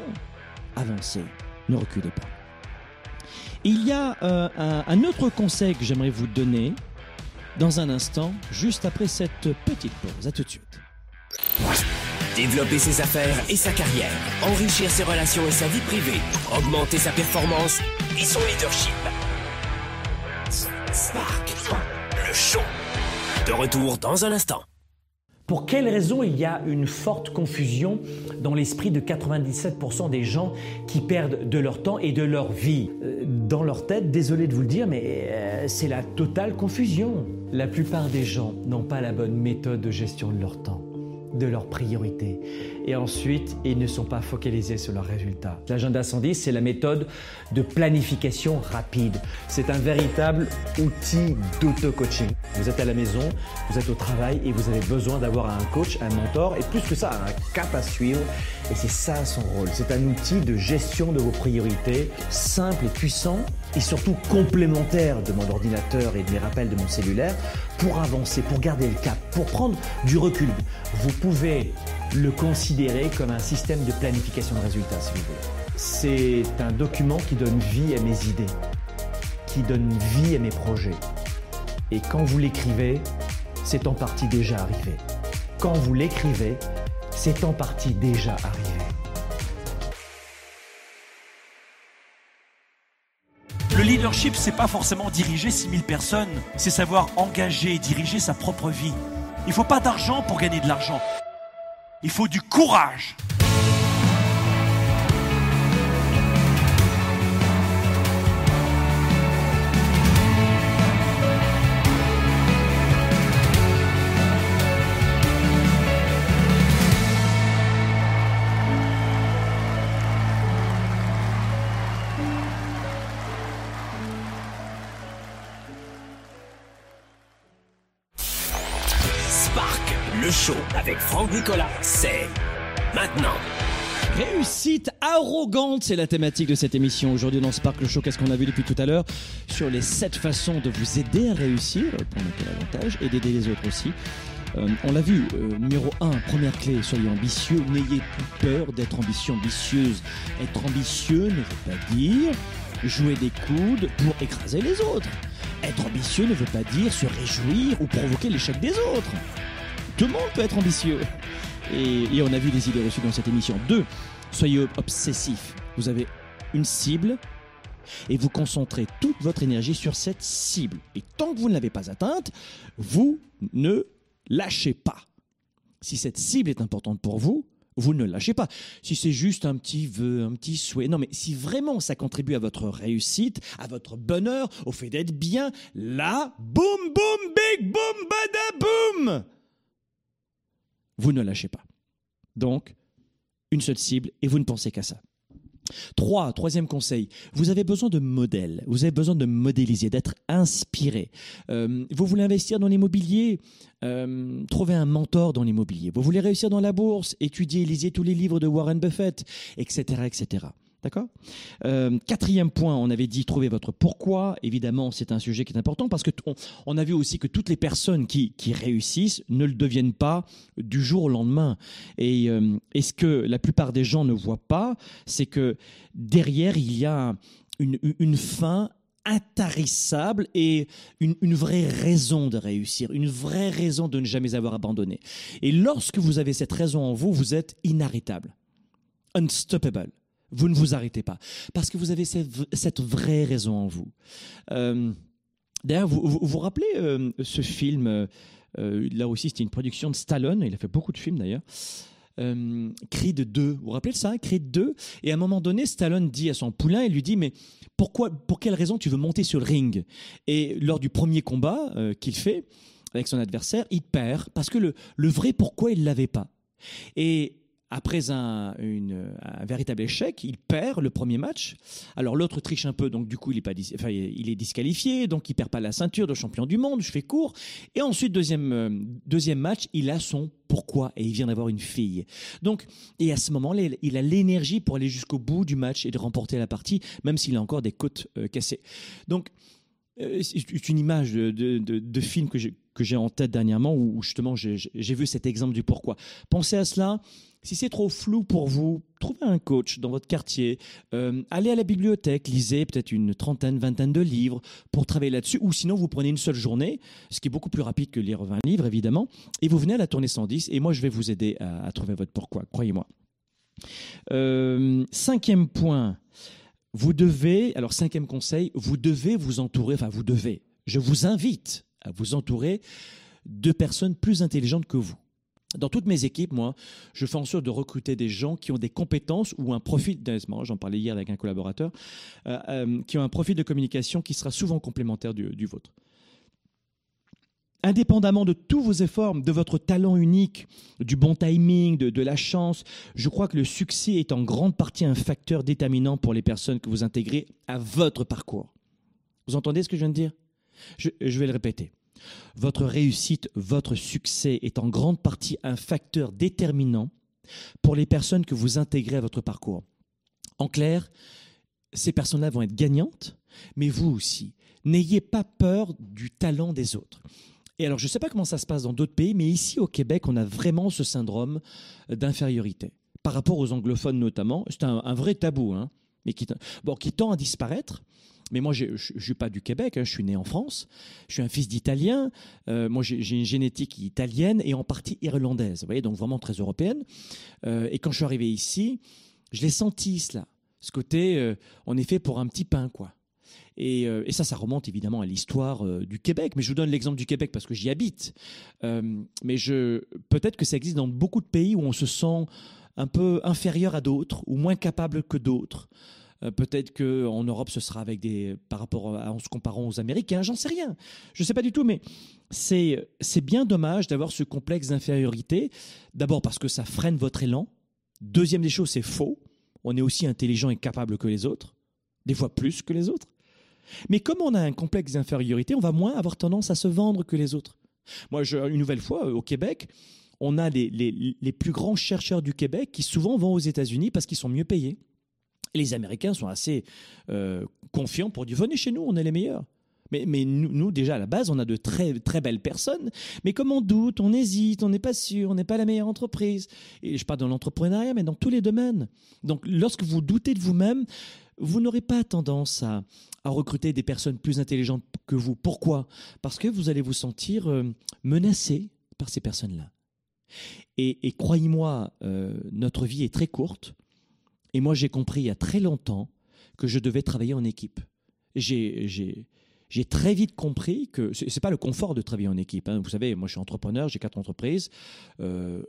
Avancez, ne reculez pas. Il y a euh, un autre conseil que j'aimerais vous donner dans un instant, juste après cette petite pause. À tout de suite. Développer ses affaires et sa carrière, enrichir ses relations et sa vie privée, augmenter sa performance et son leadership. Spark, le show. De retour dans un instant. Pour quelle raison il y a une forte confusion dans l'esprit de 97% des gens qui perdent de leur temps et de leur vie? Euh, Dans leur tête, désolé de vous le dire, mais euh, c'est la totale confusion. La plupart des gens n'ont pas la bonne méthode de gestion de leur temps, de leurs priorités. Et ensuite, ils ne sont pas focalisés sur leurs résultats. L'agenda 110, c'est la méthode de planification rapide. C'est un véritable outil d'auto-coaching. Vous êtes à la maison, vous êtes au travail et vous avez besoin d'avoir un coach, un mentor et plus que ça, un cap à suivre. Et c'est ça son rôle. C'est un outil de gestion de vos priorités, simple et puissant, et surtout complémentaire de mon ordinateur et de mes rappels de mon cellulaire, pour avancer, pour garder le cap, pour prendre du recul. Vous pouvez le considérer comme un système de planification de résultats, si vous voulez. C'est un document qui donne vie à mes idées, qui donne vie à mes projets. Et quand vous l'écrivez, c'est en partie déjà arrivé. Quand vous l'écrivez, c'est en partie déjà arrivé. Le leadership, c'est pas forcément diriger 6000 personnes, c'est savoir engager et diriger sa propre vie. Il faut pas d'argent pour gagner de l'argent. Il faut du courage. Avec Franck Nicolas, c'est maintenant. Réussite arrogante, c'est la thématique de cette émission. Aujourd'hui dans Spark le Show, qu'est-ce qu'on a vu depuis tout à l'heure? Sur les 7 façons de vous aider à réussir, pour quel avantage, et d'aider les autres aussi. Euh, on l'a vu, euh, numéro 1, première clé, soyez ambitieux, n'ayez plus peur d'être ambitieux, ambitieuse. Être ambitieux ne veut pas dire jouer des coudes pour écraser les autres. Être ambitieux ne veut pas dire se réjouir ou provoquer l'échec des autres. Tout le monde peut être ambitieux. Et, on a vu des idées reçues dans cette émission. Deux, soyez obsessif. Vous avez une cible et vous concentrez toute votre énergie sur cette cible. Et tant que vous ne l'avez pas atteinte, vous ne lâchez pas. Si cette cible est importante pour vous, vous ne lâchez pas. Si c'est juste un petit vœu, un petit souhait, non, mais si vraiment ça contribue à votre réussite, à votre bonheur, au fait d'être bien, là, boum, boum, big, boum, bada, boum, vous ne lâchez pas. Donc, une seule cible et vous ne pensez qu'à ça. Trois, troisième conseil, vous avez besoin de modèles, vous avez besoin de modéliser, d'être inspiré. Euh, vous voulez investir dans l'immobilier, euh, trouvez un mentor dans l'immobilier. Vous voulez réussir dans la bourse, étudiez, lisez tous les livres de Warren Buffett, etc., etc. D'accord? Euh, Quatrième point, on avait dit trouver votre pourquoi. Évidemment, c'est un sujet qui est important parce que on, a vu aussi que toutes les personnes qui, réussissent ne le deviennent pas du jour au lendemain. Et, euh, ce que la plupart des gens ne voient pas, c'est que derrière, il y a une, une fin intarissable et une, une vraie raison de réussir, une vraie raison de ne jamais avoir abandonné. Et lorsque vous avez cette raison en vous, vous êtes inarrêtable, unstoppable. Vous ne vous arrêtez pas parce que vous avez cette, vraie raison en vous. Euh, D'ailleurs, vous vous, rappelez euh, ce film euh, Là aussi, c'était une production de Stallone. Il a fait beaucoup de films d'ailleurs. Euh, Creed 2. Vous vous rappelez ça Creed 2. Et à un moment donné, Stallone dit à son poulain, il lui dit mais pourquoi, pour quelle raison tu veux monter sur le ring? Et lors du premier combat qu'il fait avec son adversaire, il perd parce que le, le vrai pourquoi il l'avait pas. Et après un, véritable échec, il perd le premier match. Alors l'autre triche un peu, donc du coup il est, disqualifié, donc il perd pas la ceinture de champion du monde. Je fais court. Et ensuite deuxième euh, deuxième match, il a son pourquoi et il vient d'avoir une fille. Donc et à ce moment-là, il- a l'énergie pour aller jusqu'au bout du match et de remporter la partie, même s'il a encore des côtes euh, cassées. Donc c'est une image de, film que j'ai en tête dernièrement où justement j'ai vu cet exemple du pourquoi. Pensez à cela. Si c'est trop flou pour vous, trouvez un coach dans votre quartier, euh, allez à la bibliothèque, lisez peut-être une trentaine, vingtaine de livres pour travailler là-dessus, ou sinon vous prenez une seule journée, ce qui est beaucoup plus rapide que lire 20 livres évidemment, et vous venez à la tournée 110, et moi je vais vous aider à, à trouver votre pourquoi, croyez-moi. Euh, cinquième point, vous devez, alors cinquième conseil, vous devez vous entourer, enfin vous devez, je vous invite à vous entourer de personnes plus intelligentes que vous. Dans toutes mes équipes, moi, je fais en sorte de recruter des gens qui ont des compétences ou un profil, j'en parlais hier avec un collaborateur, euh, euh, qui ont un profil de communication qui sera souvent complémentaire du vôtre. Indépendamment de tous vos efforts, de votre talent unique, du bon timing, de, la chance, je crois que le succès est en grande partie un facteur déterminant pour les personnes que vous intégrez à votre parcours. Vous entendez ce que je viens de dire? Je vais le répéter. Votre réussite, votre succès est en grande partie un facteur déterminant pour les personnes que vous intégrez à votre parcours. En clair, ces personnes-là vont être gagnantes, mais vous aussi. N'ayez pas peur du talent des autres. Et alors, je ne sais pas comment ça se passe dans d'autres pays, mais ici au Québec, on a vraiment ce syndrome d'infériorité. Par rapport aux anglophones notamment, c'est un, vrai tabou, hein, mais qui, bon, qui tend à disparaître. Mais moi, je ne suis pas du Québec, hein, je suis né en France, je suis un fils d'Italien, euh, moi j'ai une génétique italienne et en partie irlandaise, vous voyez, donc vraiment très européenne. Euh, et quand je suis arrivé ici, je l'ai senti cela, ce côté, euh, on est fait pour un petit pain, quoi. Et, et ça, ça remonte évidemment à l'histoire du Québec. Mais je vous donne l'exemple du Québec parce que j'y habite. mais je, peut-être que ça existe dans beaucoup de pays où on se sent un peu inférieur à d'autres ou moins capable que d'autres. Euh, peut-être qu'en Europe, ce sera avec des, par rapport à, en se comparant aux Américains, j'en sais rien. Je ne sais pas du tout, mais c'est, c'est bien dommage d'avoir ce complexe d'infériorité. D'abord parce que ça freine votre élan. Deuxième des choses, c'est faux. On est aussi intelligent et capable que les autres, des fois plus que les autres. Mais comme on a un complexe d'infériorité, on va moins avoir tendance à se vendre que les autres. Moi, une nouvelle fois, au Québec, on a les, plus grands chercheurs du Québec qui souvent vont aux États-Unis parce qu'ils sont mieux payés. Les Américains sont assez euh, confiants pour dire venez chez nous, on est les meilleurs. Mais, nous, déjà, à la base, on a de très, très belles personnes. Mais comme on doute, on hésite, on n'est pas sûr, on n'est pas la meilleure entreprise. Et je parle dans l'entrepreneuriat, mais dans tous les domaines. Donc, lorsque vous doutez de vous-même, vous n'aurez pas tendance à, à, recruter des personnes plus intelligentes que vous. Pourquoi? Parce que vous allez vous sentir euh, menacé par ces personnes-là. Et, croyez-moi, euh, notre vie est très courte. Et moi, j'ai compris il y a très longtemps que je devais travailler en équipe. J'ai très vite compris que ce n'est pas le confort de travailler en équipe. Hein. Vous savez, moi je suis entrepreneur, j'ai quatre entreprises. Euh,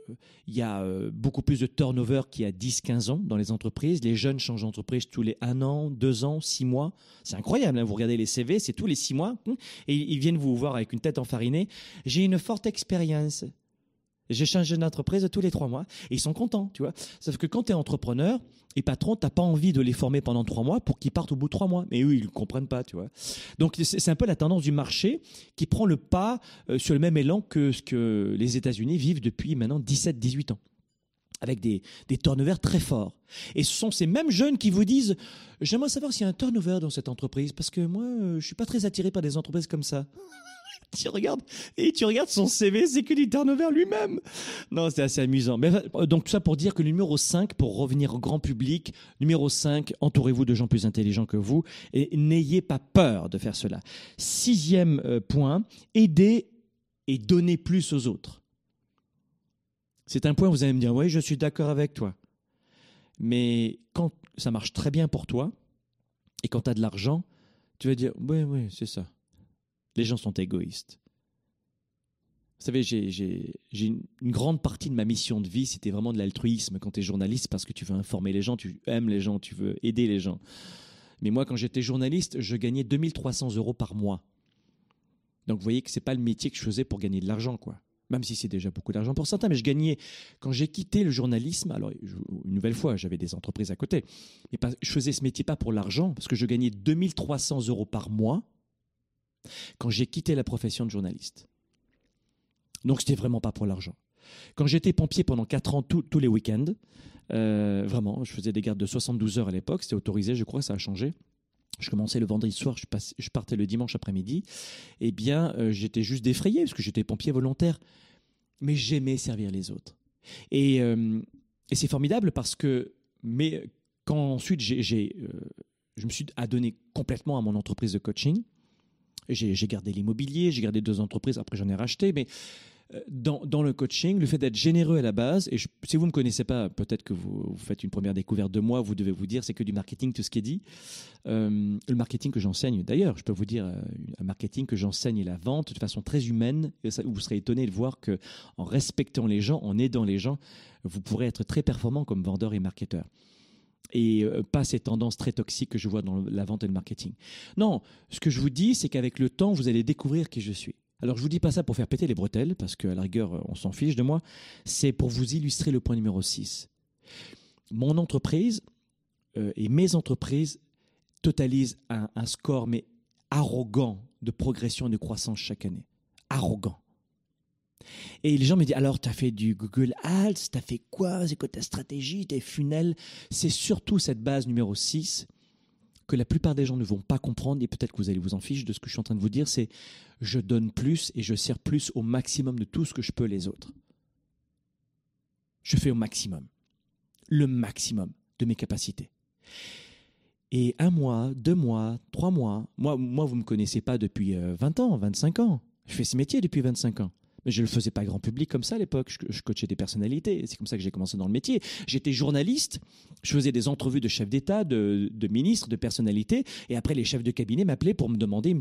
il y a euh, beaucoup plus de turnover qu'il y a 10-15 ans dans les entreprises. Les jeunes changent d'entreprise tous les un an, deux ans, six mois. C'est incroyable. Hein. Vous regardez les CV, c'est tous les six mois. Hein, et ils viennent vous voir avec une tête enfarinée. J'ai une forte expérience. J'ai changé d'entreprise tous les trois mois et ils sont contents, tu vois. Sauf que quand tu es entrepreneur et patron, t'as pas envie de les former pendant trois mois pour qu'ils partent au bout de trois mois. Mais eux, ils ne comprennent pas, tu vois. Donc c'est un peu la tendance du marché qui prend le pas euh, sur le même élan que ce que les États-Unis vivent depuis maintenant 17-18 ans avec des, des turnovers très forts. Et ce sont ces mêmes jeunes qui vous disent J'aimerais savoir s'il y a un turnover dans cette entreprise, parce que moi, euh, je suis pas très attiré par des entreprises comme ça tu regardes et tu regardes son CV, c'est que du turnover lui-même. Non, c'est assez amusant. Mais euh, donc tout ça pour dire que numéro 5 pour revenir au grand public, numéro 5, entourez-vous de gens plus intelligents que vous et n'ayez pas peur de faire cela. Sixième euh, point, aidez et donnez plus aux autres. C'est un point où vous allez me dire oui, je suis d'accord avec toi. Mais quand ça marche très bien pour toi et quand tu as de l'argent, tu vas dire oui oui, c'est ça les gens sont égoïstes. Vous savez, j'ai une grande partie de ma mission de vie, c'était vraiment de l'altruisme quand tu es journaliste, parce que tu veux informer les gens, tu aimes les gens, tu veux aider les gens. Mais moi, quand j'étais journaliste, je gagnais 2300 euros par mois. Donc vous voyez que ce n'est pas le métier que je faisais pour gagner de l'argent, quoi. Même si c'est déjà beaucoup d'argent pour certains, mais je gagnais, quand j'ai quitté le journalisme, alors une nouvelle fois, j'avais des entreprises à côté, mais je faisais ce métier pas pour l'argent, parce que je gagnais 2300 euros par mois, quand j'ai quitté la profession de journaliste. Donc c'était vraiment pas pour l'argent. Quand j'étais pompier pendant 4 ans tous les week-ends, euh, vraiment, je faisais des gardes de 72 heures à l'époque, c'était autorisé, je crois, ça a changé. Je commençais le vendredi soir, je, partais le dimanche après-midi. Eh bien, euh, j'étais juste défrayé parce que j'étais pompier volontaire. Mais j'aimais servir les autres. Et, euh, et c'est formidable parce que, mais quand ensuite j'ai, je me suis adonné complètement à mon entreprise de coaching, j'ai gardé l'immobilier, j'ai gardé deux entreprises, après j'en ai racheté, mais euh, dans, le coaching, le fait d'être généreux à la base, et si vous ne me connaissez pas, peut-être que vous, faites une première découverte de moi, vous devez vous dire c'est que du marketing, tout ce qui est dit. Euh, le marketing que j'enseigne, d'ailleurs, je peux vous dire, euh, un marketing que j'enseigne la vente de façon très humaine, vous serez étonné de voir que en respectant les gens, en aidant les gens, vous pourrez être très performant comme vendeur et marketeur et euh, pas ces tendances très toxiques que je vois dans la vente et le marketing. Non, ce que je vous dis, c'est qu'avec le temps, vous allez découvrir qui je suis. Alors je vous dis pas ça pour faire péter les bretelles, parce qu'à la rigueur, on s'en fiche de moi, c'est pour vous illustrer le point numéro 6. Mon entreprise euh, et mes entreprises totalisent un score, mais arrogant, de progression et de croissance chaque année. Arrogant. Et les gens me disent alors, tu as fait du Google Ads, tu as fait quoi? C'est quoi ta stratégie, tes funnels? C'est surtout cette base numéro 6 que la plupart des gens ne vont pas comprendre, et peut-être que vous allez vous en ficher de ce que je suis en train de vous dire, c'est je donne plus et je sers plus au maximum de tout ce que je peux les autres. Je fais au maximum, le maximum de mes capacités. Et un mois, deux mois, trois mois, moi, moi vous ne me connaissez pas depuis 20 euh, ans, 25 ans. Je fais ce métier depuis 25 ans. Mais je ne le faisais pas grand public comme ça à l'époque. Je, coachais des personnalités. C'est comme ça que j'ai commencé dans le métier. J'étais journaliste. Je faisais des entrevues de chefs d'État, de, ministres, de personnalités. Et après, les chefs de cabinet m'appelaient pour me demander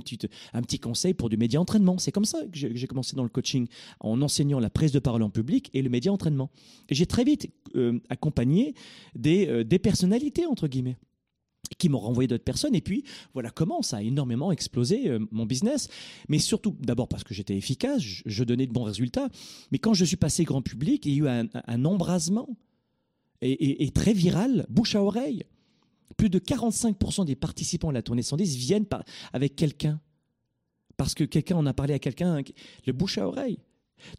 un petit conseil pour du média entraînement. C'est comme ça que j'ai commencé dans le coaching, en enseignant la prise de parole en public et le média entraînement. Et j'ai très vite euh, accompagné euh, des personnalités, entre guillemets qui m'ont renvoyé d'autres personnes. Et puis, voilà comment ça a énormément explosé euh, mon business. Mais surtout, d'abord parce que j'étais efficace, je, donnais de bons résultats. Mais quand je suis passé grand public, il y a eu un, embrasement et, très viral, bouche à oreille. Plus de 45% des participants à la tournée 110 viennent avec quelqu'un. Parce que quelqu'un en a parlé à quelqu'un, le bouche à oreille.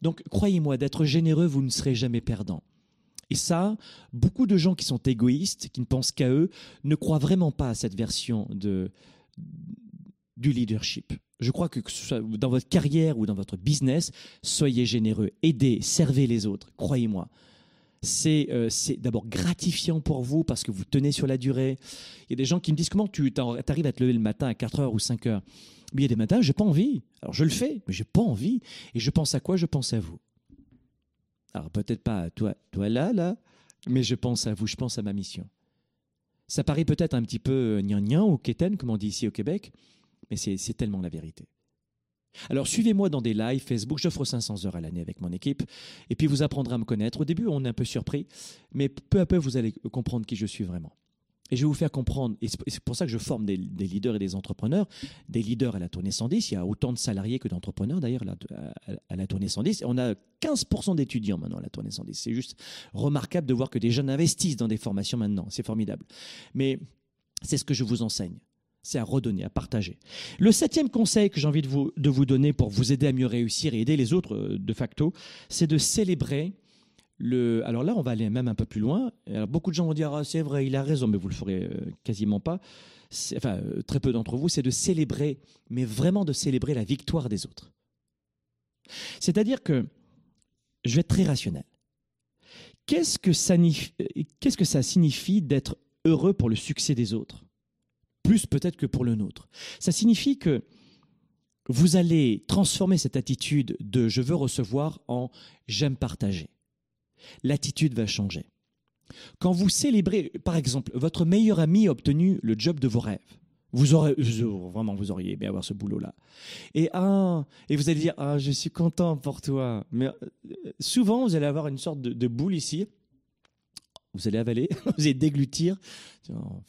Donc, croyez-moi, d'être généreux, vous ne serez jamais perdant. Et ça, beaucoup de gens qui sont égoïstes, qui ne pensent qu'à eux, ne croient vraiment pas à cette version de, du leadership. Je crois que, dans votre carrière ou dans votre business, soyez généreux, aidez, servez les autres, croyez-moi. Euh, c'est d'abord gratifiant pour vous parce que vous tenez sur la durée. Il y a des gens qui me disent comment tu arrives à te lever le matin à 4 heures ou 5 heures? Mais il y a des matins, j'ai pas envie. Alors je le fais, mais j'ai pas envie. Et je pense à quoi? Je pense à vous. Alors peut-être pas à toi, toi là, là, mais je pense à vous, je pense à ma mission. Ça paraît peut-être un petit peu gnangnan ou quétaine, comme on dit ici au Québec, mais c'est tellement la vérité. Alors suivez-moi dans des lives Facebook, j'offre 500 heures à l'année avec mon équipe, et puis vous apprendrez à me connaître. Au début, on est un peu surpris, mais peu à peu, vous allez comprendre qui je suis vraiment. Et je vais vous faire comprendre, et c'est pour ça que je forme des, leaders et des entrepreneurs, des leaders à la tournée 110. Il y a autant de salariés que d'entrepreneurs d'ailleurs à la tournée 110. on a 15% d'étudiants maintenant à la tournée 110. C'est juste remarquable de voir que des jeunes investissent dans des formations maintenant. C'est formidable. Mais c'est ce que je vous enseigne. C'est à redonner, à partager. Le septième conseil que j'ai envie de vous, de vous donner pour vous aider à mieux réussir et aider les autres euh, de facto, c'est de célébrer alors là, on va aller même un peu plus loin. beaucoup de gens vont dire ah, c'est vrai, il a raison, mais vous le ferez euh, quasiment pas. Enfin, euh, très peu d'entre vous, c'est de célébrer, mais vraiment de célébrer la victoire des autres. C'est-à-dire que je vais être très rationnel. Qu'est-ce que ça, qu'est-ce que ça signifie d'être heureux pour le succès des autres? Plus peut-être que pour le nôtre. Ça signifie que vous allez transformer cette attitude de je veux recevoir en j'aime partager l'attitude va changer. Quand vous célébrez, par exemple, votre meilleur ami a obtenu le job de vos rêves, vous aurez vraiment vous auriez aimé avoir ce boulot là. Et ah, et vous allez dire ah je suis content pour toi. Mais euh, souvent vous allez avoir une sorte de boule ici vous allez avaler, vous allez déglutir. Oh,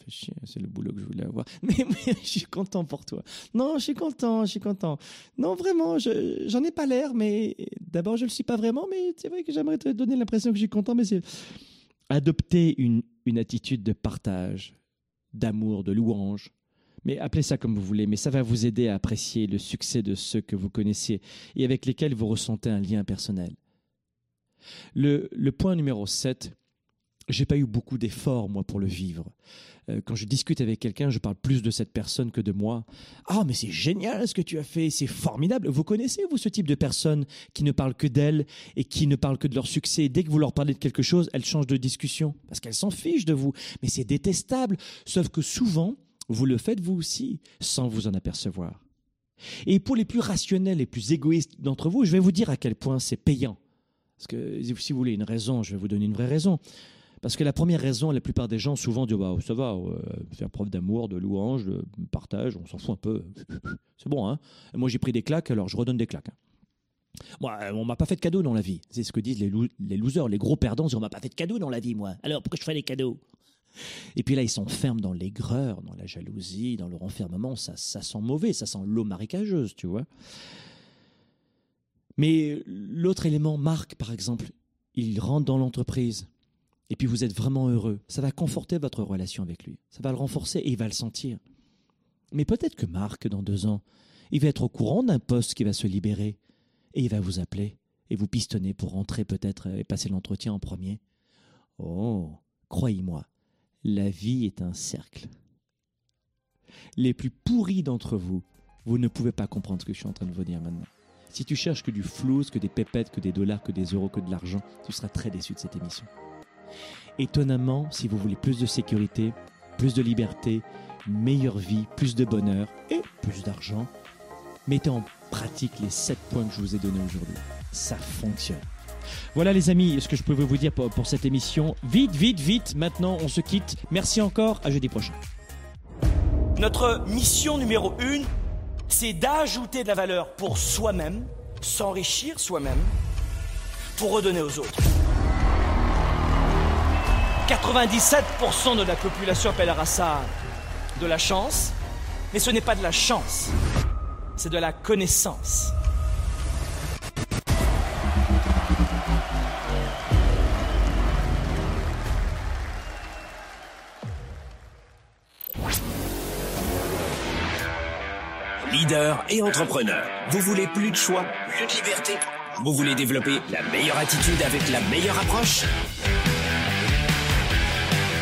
c'est le boulot que je voulais avoir. Mais, je suis content pour toi. Non, je suis content, je suis content. Non, vraiment, j'en ai pas l'air, mais d'abord, je le suis pas vraiment, mais c'est vrai que j'aimerais te donner l'impression que je suis content, mais c'est adopter une, une attitude de partage, d'amour, de louange. Mais appelez ça comme vous voulez, mais ça va vous aider à apprécier le succès de ceux que vous connaissez et avec lesquels vous ressentez un lien personnel. Le, le point numéro 7, j'ai pas eu beaucoup d'efforts, moi, pour le vivre. Euh, quand je discute avec quelqu'un, je parle plus de cette personne que de moi. Ah, mais c'est génial ce que tu as fait, c'est formidable. Vous connaissez, vous, ce type de personnes qui ne parlent que d'elles et qui ne parlent que de leur succès? Dès que vous leur parlez de quelque chose, elles changent de discussion parce qu'elles s'en fichent de vous. Mais c'est détestable. Sauf que souvent, vous le faites vous aussi, sans vous en apercevoir. Et pour les plus rationnels et plus égoïstes d'entre vous, je vais vous dire à quel point c'est payant. Parce que si vous voulez une raison, je vais vous donner une vraie raison. Parce que la première raison, la plupart des gens souvent disent bah, ça va, euh, faire preuve d'amour, de louange, de partage, on s'en fout un peu. C'est bon, hein Moi, j'ai pris des claques, alors je redonne des claques. Hein. Moi, on m'a pas fait de cadeau dans la vie. C'est ce que disent les, les losers, les gros perdants. On m'a pas fait de cadeau dans la vie, moi. Alors pourquoi je fais des cadeaux? Et puis là, ils s'enferment dans l'aigreur, dans la jalousie, dans le renfermement. Ça, ça sent mauvais, ça sent l'eau marécageuse, tu vois. Mais l'autre élément, Marc, par exemple, il rentre dans l'entreprise et puis vous êtes vraiment heureux, ça va conforter votre relation avec lui. Ça va le renforcer et il va le sentir. Mais peut-être que Marc, dans deux ans, il va être au courant d'un poste qui va se libérer et il va vous appeler et vous pistonnez pour rentrer peut-être et passer l'entretien en premier. Oh, croyez-moi, la vie est un cercle. Les plus pourris d'entre vous, vous ne pouvez pas comprendre ce que je suis en train de vous dire maintenant. Si tu cherches que du flou, que des pépettes, que des dollars, que des euros, que de l'argent, tu seras très déçu de cette émission. Étonnamment, si vous voulez plus de sécurité, plus de liberté, meilleure vie, plus de bonheur et plus d'argent, mettez en pratique les 7 points que je vous ai donnés aujourd'hui. Ça fonctionne. Voilà les amis, ce que je peux vous dire pour, cette émission. Vite, vite, vite, maintenant on se quitte. Merci encore, à jeudi prochain. Notre mission numéro une, c'est d'ajouter de la valeur pour soi-même, s'enrichir soi-même, pour redonner aux autres. 97% de la population appellera ça de la chance, mais ce n'est pas de la chance, c'est de la connaissance. Leader et entrepreneur, vous voulez plus de choix, plus de liberté. Vous voulez développer la meilleure attitude avec la meilleure approche?